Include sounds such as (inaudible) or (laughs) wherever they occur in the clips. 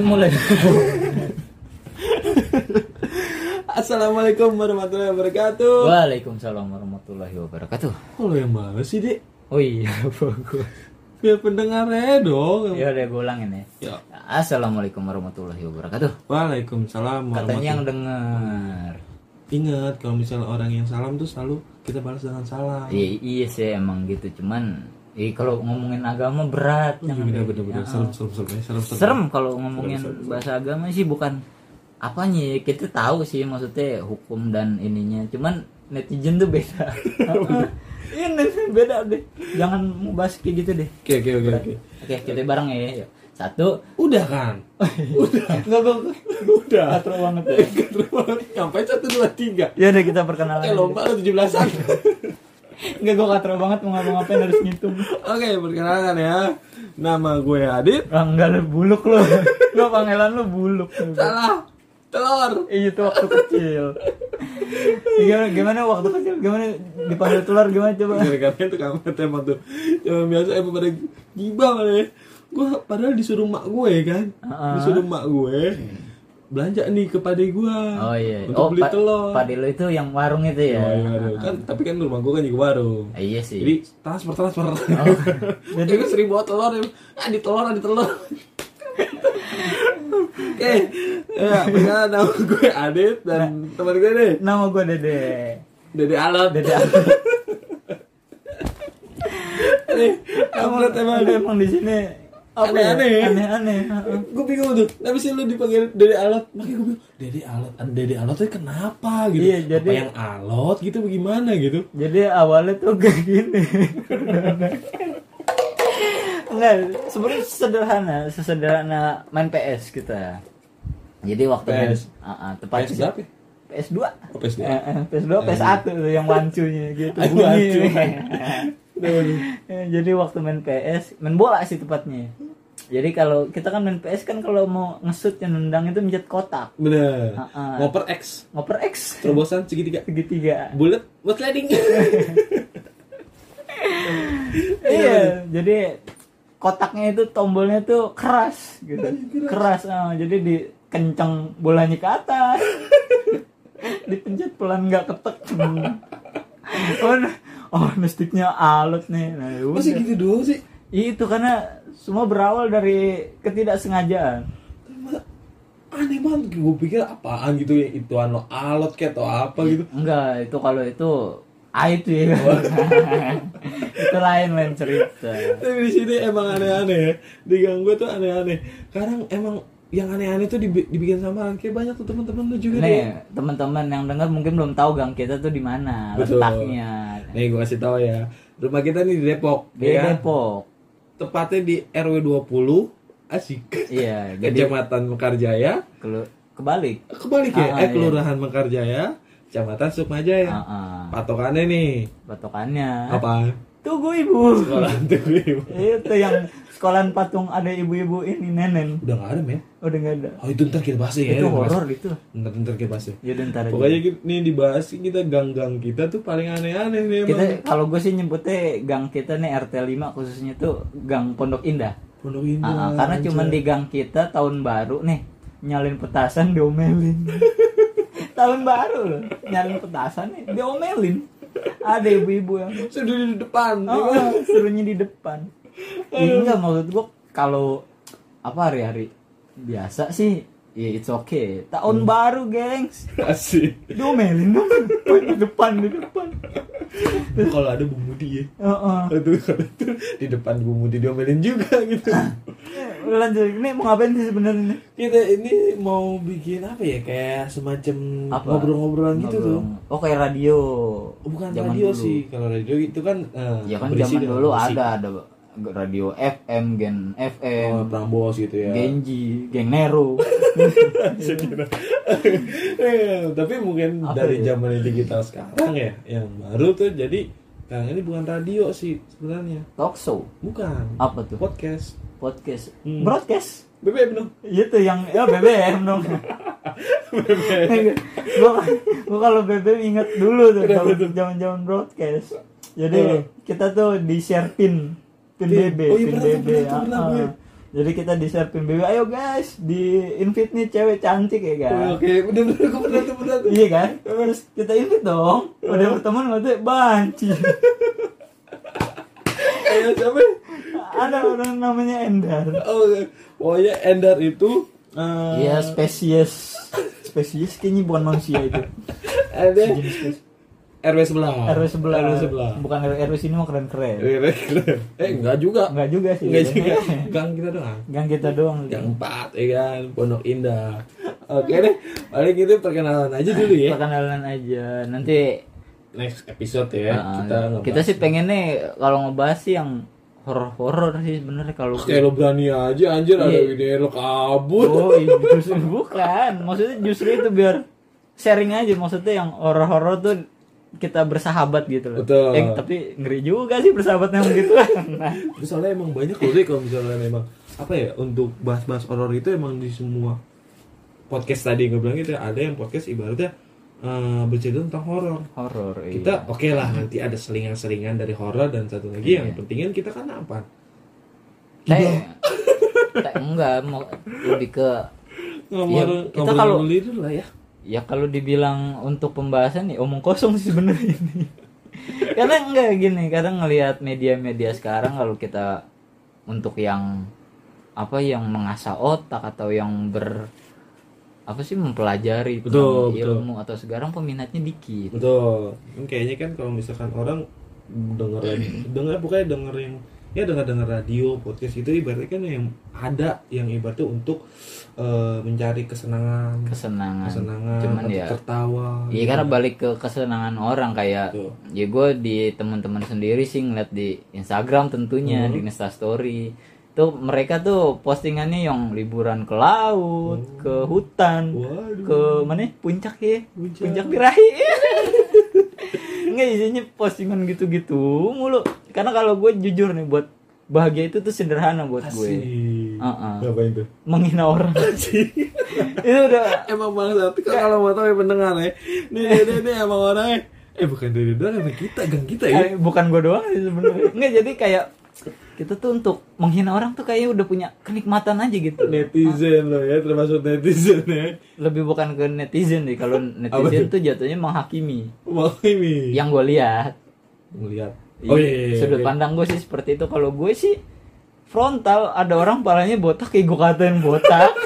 Eh mulai. (laughs) Assalamualaikum warahmatullahi wabarakatuh. Waalaikumsalam warahmatullahi wabarakatuh. Kok lo yang balas sih, Dik? Oh iya, (laughs) bagus. Biar pendengarnya dong. Ya udah gue ulangin ya. Ya. Assalamualaikum warahmatullahi wabarakatuh. Waalaikumsalam Katanya yang denger. Ingat kalau misalnya orang yang salam tuh selalu kita balas dengan salam. Iya, iya sih emang gitu, cuman eh kalau ngomongin agama berat Oh, iya, jangan bener, kayak bener, gitu. bener. Ya, Serem, serem, serem, ya, serem, serem. serem kalau ngomongin bahasa agama sih bukan apanya ya, kita tahu sih maksudnya hukum dan ininya cuman netizen tuh beda (laughs) ini beda deh jangan mau bahas kayak gitu deh Oke, oke, oke, oke. oke kita bareng ya satu Udah kan? enggak gue Udah. (laughs) katro banget ya Ngapain satu dua tiga? ya udah kita perkenalan Kayak lomba lo tujuh belasan. (laughs) enggak gue katro banget mau ngapa-ngapain harus ngitung Oke, perkenalan ya. Nama gue Adit. ah, enggak lu buluk lu lu panggilan lu buluk Salah. Telur. Iya itu waktu kecil. Gimana, gimana waktu kecil? Gimana dipanggil telur gimana coba? Gara-gara itu kamu emang tuh. Cuma biasa emang pada gibah malah ya. Gue padahal disuruh mak gue kan. Heeh. Disuruh mak gue. Belanja nih ke pade gue. Oh iya. Untuk oh, beli pa- telur. Pade lu itu yang warung itu ya. Oh, iya, iya. kan tapi kan rumah gue kan juga warung. Ah, iya sih. Jadi transfer transfer. Oh, (laughs) Jadi gue sering bawa telur, ya. ah di telur, di telur. (laughs) Oke, ya, perkenalan nama gue Adit dan teman gue nih, nama gue Dede. Dede Alat. Dede. (laughs) Nih, upload emang. Emang, emang di sini ya? Aneh-aneh. Aneh-aneh. heeh. Gue bingung tuh, tapi sih lu dipanggil Dede Alat, makanya gue bingung, Dede Alat, Dede Alat tuh kenapa gitu? Iya, jadi- Apa yang alot gitu, bagaimana gitu? Jadi awalnya tuh kayak gini. Enggak, sebenarnya sederhana, sesederhana main PS kita. Jadi waktu main PS. Ah, ah, tepat PS berapa ya? PS2. Oh, PS2. Eh, eh, PS2, PS1 tuh yang wancunya gitu. Wancu. (laughs) Eh, (laughs) Jadi waktu main PS, main bola sih tepatnya. Jadi kalau kita kan main PS kan kalau mau ngesut yang nendang itu mencet kotak. Bener. Ah, ah. Ngoper X, Ngoper X terobosan segitiga. segitiga. Bullet buat sliding. (laughs) Iya, jadi kotaknya itu tombolnya tuh keras gitu. Keras, ah. jadi dikenceng bolanya ke atas. (laughs) Dipencet pelan nggak ketek. Hmm. Oh, (laughs) oh, sticknya alot nih. Nah, ya Masih gitu doang sih. Itu karena semua berawal dari ketidaksengajaan. Aneh banget, gue pikir apaan gitu ya itu anu alot kayak atau apa gitu. Enggak, itu kalau itu ah itu ya. itu lain lain cerita. Tapi di sini emang aneh-aneh ya. Di gang gue tuh aneh-aneh. Sekarang emang yang aneh-aneh tuh dibi- dibikin samaran kayak banyak tuh teman-teman lu juga. Nih, teman-teman yang dengar mungkin belum tahu gang kita tuh di mana letaknya. Nih gue kasih tahu ya. Rumah kita nih di Depok. Di ya. Depok. Tepatnya di RW 20 Asik. Iya, (laughs) jadi Kecamatan Mekarjaya. kelu- kebalik. Kebalik ya, Ah, eh iya. Kelurahan Mekarjaya, Kecamatan Sukmajaya. Ah, ah. Patokannya nih Patokannya. apa? Tunggu ibu. Sekolah tuh ibu. itu yang sekolahan patung ada ibu-ibu ini nenen. Udah gak ada men. Udah nggak ada. Oh itu ntar kita bahas ya. itu horor itu. Ntar ntar kita bahas ya. Ya ntar aja. Pokoknya nih dibahas kita gang-gang kita tuh paling aneh-aneh nih kita kalau gue sih nyebutnya gang kita nih RT 5 khususnya tuh gang Pondok Indah. Pondok Indah. Ah, ah, karena cuman di gang kita tahun baru nih nyalin petasan diomelin. (laughs) tahun baru loh nyalin petasan nih diomelin. Ada ibu-ibu yang sudah di depan. ya oh, kan? oh, serunya di depan. Ini enggak maksud gua kalau apa hari-hari biasa sih ya it's okay. Tahun baru, gengs. Asik. Diomelin dong di depan di depan. Kalau ada Bu Mudi ya. Heeh. Itu kalau itu di depan Bu Mudi diomelin juga gitu. Eh, Lanjut, ini mau ngapain sih sebenarnya kita ini mau bikin apa ya kayak semacam ngobrol-ngobrolan gitu tuh. Oh kayak radio. Bukan Zaman radio dulu. sih. Kalau radio itu kan eh, Ya kan zaman dulu ada ada radio FM, Gen FM, Oh, Prambos gitu ya. Genji, Geng Nero. (laughs) Kira. Eh, tapi mungkin Apa dari ya? zaman digital sekarang ya yang baru tuh jadi sekarang ini bukan radio sih sebenarnya Talk show. bukan Apa tuh? podcast Podcast. Hmm. Broadcast. BBM dong Itu yang ya BBM dong. gua gua kalau BBM inget dulu tuh zaman-zaman broadcast. Jadi Oh. kita tuh di share pin pin. BB, Oh iya, pin pernah BB. pernah tuh, ah, pernah ah. gue. jadi kita di share pin BB ayo guys di invite nih cewek cantik ya kan Oke, bener-bener gue pernah tuh pernah tuh. iya kan terus kita invite dong udah berteman waktu banci (laughs) Kayak siapa? ada orang namanya Endar Oh, oke. pokoknya Endar itu eh, Iya spesies spesies kayaknya bukan manusia itu ada. RW sebelah. RW sebelah RW sebelah. bukan RW sini mah keren keren Eh, keren. Eh, enggak juga. enggak juga sih Enggak juga. (laughs) Gang kita doang. gang kita doang Gang 4 ya kan, Pondok Indah. Oke deh, paling gitu perkenalan aja dulu ya. perkenalan aja nanti Next episode ya, uh, kita kita, sih pengen nih kalau ngebahas sih yang horor-horor sih sebenarnya kalau Kayak lo berani aja anjir ada Iya. ide lo kabur. Oh, iya, justru bukan. Maksudnya justru itu biar sharing aja. Maksudnya yang horor-horor tuh kita bersahabat gitu loh. Betul. Eh, tapi ngeri juga sih bersahabatnya begitu. (laughs) Nah, soalnya emang banyak loh deh kalau misalnya emang apa ya untuk bahas-bahas horor itu emang di semua podcast tadi gue bilang gitu ya, ada yang podcast ibaratnya eh, bercerita tentang horor. horor. iya. Kita oke lah nanti ada selingan-selingan dari horor dan satu lagi yang pentingnya kita kan apa? Teh enggak mau lebih ke Ngomong kita kalau- lah ya. Ya kalau dibilang untuk pembahasan nih omong kosong sih sebenarnya ini. (laughs) Karena enggak gini, kadang ngelihat media-media sekarang kalau kita untuk yang apa yang mengasah otak atau yang ber apa sih mempelajari Betul, tentang betul. ilmu atau sekarang peminatnya dikit. Betul. Kayaknya kan kalau misalkan orang denger dengar pokoknya denger yang ya dengar dengar radio podcast itu ibaratnya kan yang ada yang ibaratnya untuk eh, mencari kesenangan Kesenangan. kesenangan Cuman ya tertawa Iya karena balik ke kesenangan orang kayak Betul. ya gue di teman-teman sendiri sih ngeliat di Instagram tentunya Hmm. di Insta Story tuh mereka tuh postingannya yang liburan ke laut, ke hutan, Oh. Waduh. ke mana? Puncak ya, Puncak. puncak birahi. (laughs) Enggak isinya postingan gitu-gitu mulu. Karena kalau gue jujur nih buat bahagia itu tuh sederhana buat gue. Asik. Heeh. Ngapain tuh? Menghina orang. (laughs) itu udah Emang bangsa tapi kalau mau tahu ya pendengar ya. Nih nih nih, nih emang orangnya eh bukan dari doang emang kita gang kita ya. Eh, bukan gue doang sih sebenarnya. Enggak jadi kayak kita tuh untuk menghina orang tuh kayaknya udah punya kenikmatan aja gitu. Netizen loh ya termasuk netizen ya. Lebih bukan ke netizen deh. Kalau netizen tuh jatuhnya menghakimi. Ini. Yang gue lihat. Ngeliat. Oh iya, iya, iya. Sudut oke. pandang gue sih seperti itu. Kalau gue sih frontal ada orang palanya botak kayak gue katain botak. (laughs)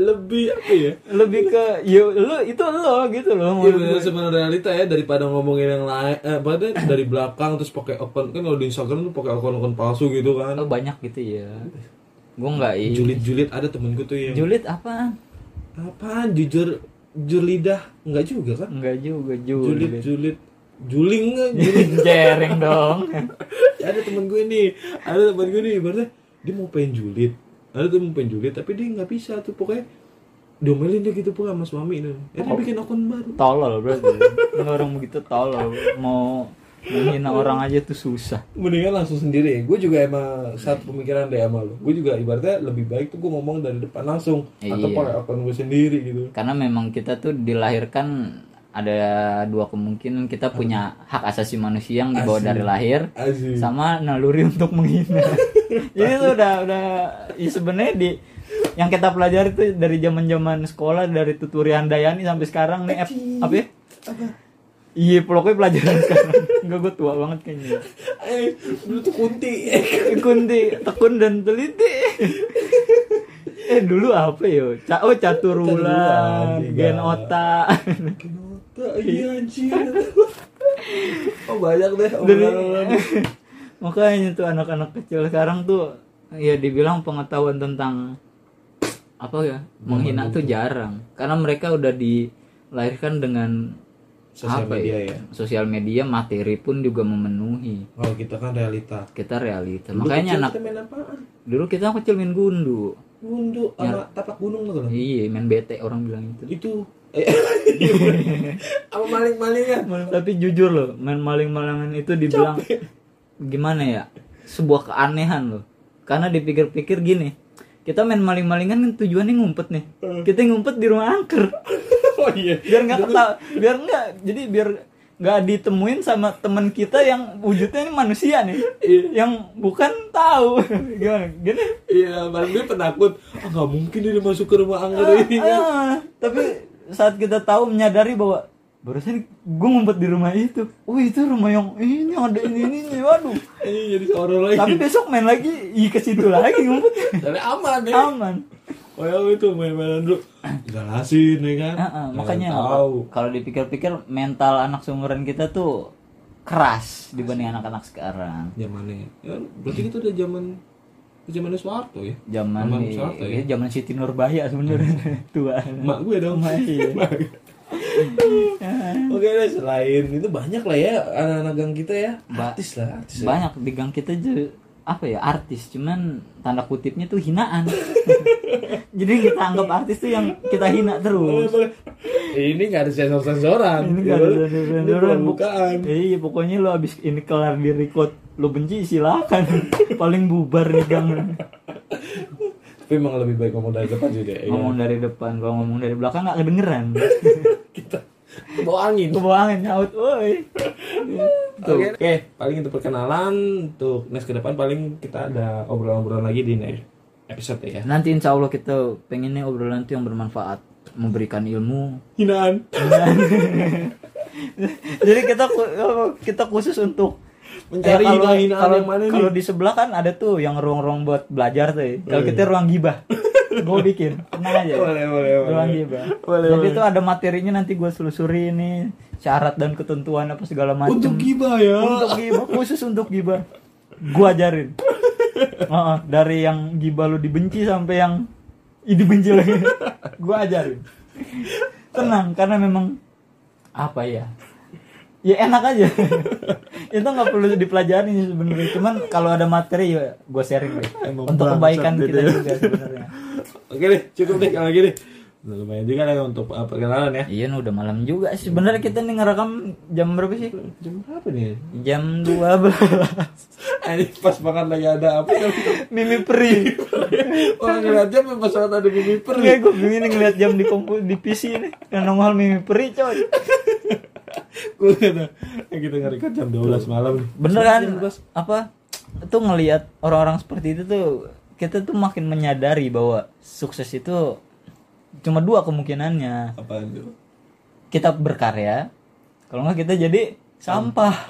lebih apa ya? Lebih ke ya lu itu lo gitu loh Iya bener gue. sebenarnya realita ya daripada ngomongin yang lain eh apa tuh, dari belakang terus pakai akun kan kalau di Instagram tuh pakai akun-akun palsu gitu kan. Oh, banyak gitu ya. Gue nggak ini. Julit-julit ada temenku tuh yang Julit apaan? apaan jujur jujur lidah enggak juga kan? Enggak juga julit. julit juling nggak? (laughs) julit Jereng dong. ada temen gue nih ada temen gue nih berarti dia mau pengen julid. Ada tuh mau pengen julid tapi dia nggak bisa tuh pokoknya diomelin dia gitu pula sama suami itu ya dia bikin akun baru. Tolol berarti orang begitu tolol. Mau menghina orang aja tuh susah. Mendingan langsung sendiri. Gue juga emang satu pemikiran deh sama lo gue juga ibaratnya lebih baik tuh gue ngomong dari depan langsung atau Iya. pakai akun gue sendiri gitu. Karena memang kita tuh dilahirkan ada dua kemungkinan kita punya hak asasi manusia yang dibawa Asik. dari lahir Asik. sama naluri untuk menghina (laughs) jadi itu udah udah ya sebenarnya di yang kita pelajari tuh dari zaman zaman sekolah dari tuturi Handayani sampai sekarang nih F, apa ya? Iya, pokoknya pelajaran (laughs) sekarang. Enggak gue tua banget kayaknya. eh dulu tuh kunti Kunti, tekun dan teliti. (laughs) eh dulu apa yo? Ca oh catur Catur ulang, ulang, gen otak. Iya anjir oh banyak deh Dari makanya tuh anak-anak kecil sekarang tuh ya dibilang pengetahuan tentang apa ya? Menghina tuh jarang. Karena mereka udah dilahirkan dengan Sosial apa media ya. sosial media materi pun juga memenuhi. Kalau kita kan realita. Kita realita. Dulu makanya kecil anak kita main apaan? Dulu kita kecil main gundu Gundu sama tapak gunung tuh kan iya main bete orang bilang itu (laughs) itu. Eh, apa maling-malingan tapi jujur loh main maling-malingan itu dibilang gimana ya? Sebuah keanehan loh. Karena dipikir-pikir gini kita main maling-malingan kan tujuannya ngumpet nih. Kita ngumpet di rumah angker. (laughs) Oh iya. Biar nggak ketawa biar nggak jadi biar nggak ditemuin sama teman kita yang wujudnya ini manusia nih Iya. yang bukan tahu (laughs) gimana gini Iya, dia penakut. Ah, nggak mungkin ini masuk ke rumah angker ini kan. Ah, tapi saat kita tahu menyadari bahwa barusan gue ngumpet di rumah itu oh itu rumah yang ini ada ini ini, ini. waduh Ini jadi seorang lagi. tapi besok main lagi i ke situ lagi ngumpet Tapi aman ya. aman Oh ya itu main-mainan dulu. Jelasin ya kan. Ah, Jangan makanya kalau dipikir-pikir mental anak seumuran kita tuh keras dibanding anak-anak sekarang Zamannya. Ya, berarti itu udah zaman zaman Soeharto ya. zaman Soeharto ya. iya, zaman Siti Nurbaya sebenarnya (laughs) tua Mak gue dong. Mak, iya. (laughs) (laughs) Oke deh selain itu banyak lah ya anak-anak gang kita ya. Ba- Artis lah, artis. ya. banyak di gang kita juga apa ya artis cuman tanda kutipnya tuh hinaan (laughs) jadi kita anggap artis tuh yang kita hina terus. Ini nggak ada sensor-sensoran. ini Ya, gak ada boleh. Ini sensor-sensoran bukaan. iya pokoknya lo abis ini kelar di record lo benci silakan (laughs) paling bubar nih gang Tapi emang lebih baik ngomong dari depan sih deh. ya. ngomong dari depan kalau ngomong dari belakang nggak kedengeran (laughs) kita ke bawah angin. ke bawah angin nyaut woi Oke, oke, paling untuk perkenalan untuk next ke depan paling kita ada obrolan-obrolan lagi di next episode ya. nanti insya Allah kita pengennya obrolan tuh yang bermanfaat memberikan ilmu Hinaan. (laughs) jadi kita kita khusus untuk Mencari Eh, kalau- kalau- yang mana nih? Kalau di sebelah kan ada tuh yang ruang-ruang buat belajar tuh. ya. Kalau Oh, kita ruang gibah. Gue bikin. Tenang aja. Boleh, boleh, boleh. Ruang gibah. Boleh, Jadi boleh. tuh ada materinya nanti gue selusuri ini syarat dan ketentuan apa segala macam. Untuk gibah ya. Untuk gibah khusus untuk gibah. Gue ajarin. (laughs) Heeh, dari yang gibah lu dibenci sampai yang dibenci lagi. (laughs) gue ajarin. Tenang karena memang apa ya? Ya enak aja. (laughs) itu nggak perlu dipelajari sebenarnya. Cuman kalau ada materi ya gue sharing deh. Emang Untuk kebaikan gitu kita ya. juga sebenarnya. Oke deh, cukup deh kalau gini. Udah lumayan juga lah untuk uh, perkenalan ya. Iya, udah malam juga sih. Sebenarnya kita nih ngerekam jam berapa sih? Jam berapa nih? Jam 12. Ini pas banget lagi ada apa kan? Mimi peri. Orang ngeliat jam pas banget ada mimi per. Enggak, gue bingung ngeliat jam di kompu di PC nih. Yang nongol mimi peri, coy. Gue kata, kita ngerekam jam 12 malam nih. Bener kan? 12. Apa? Tuh ngelihat orang-orang seperti itu tuh kita tuh makin menyadari bahwa sukses itu cuma dua kemungkinannya. Apaan tuh? Kita berkarya, kalau nggak kita jadi sampah.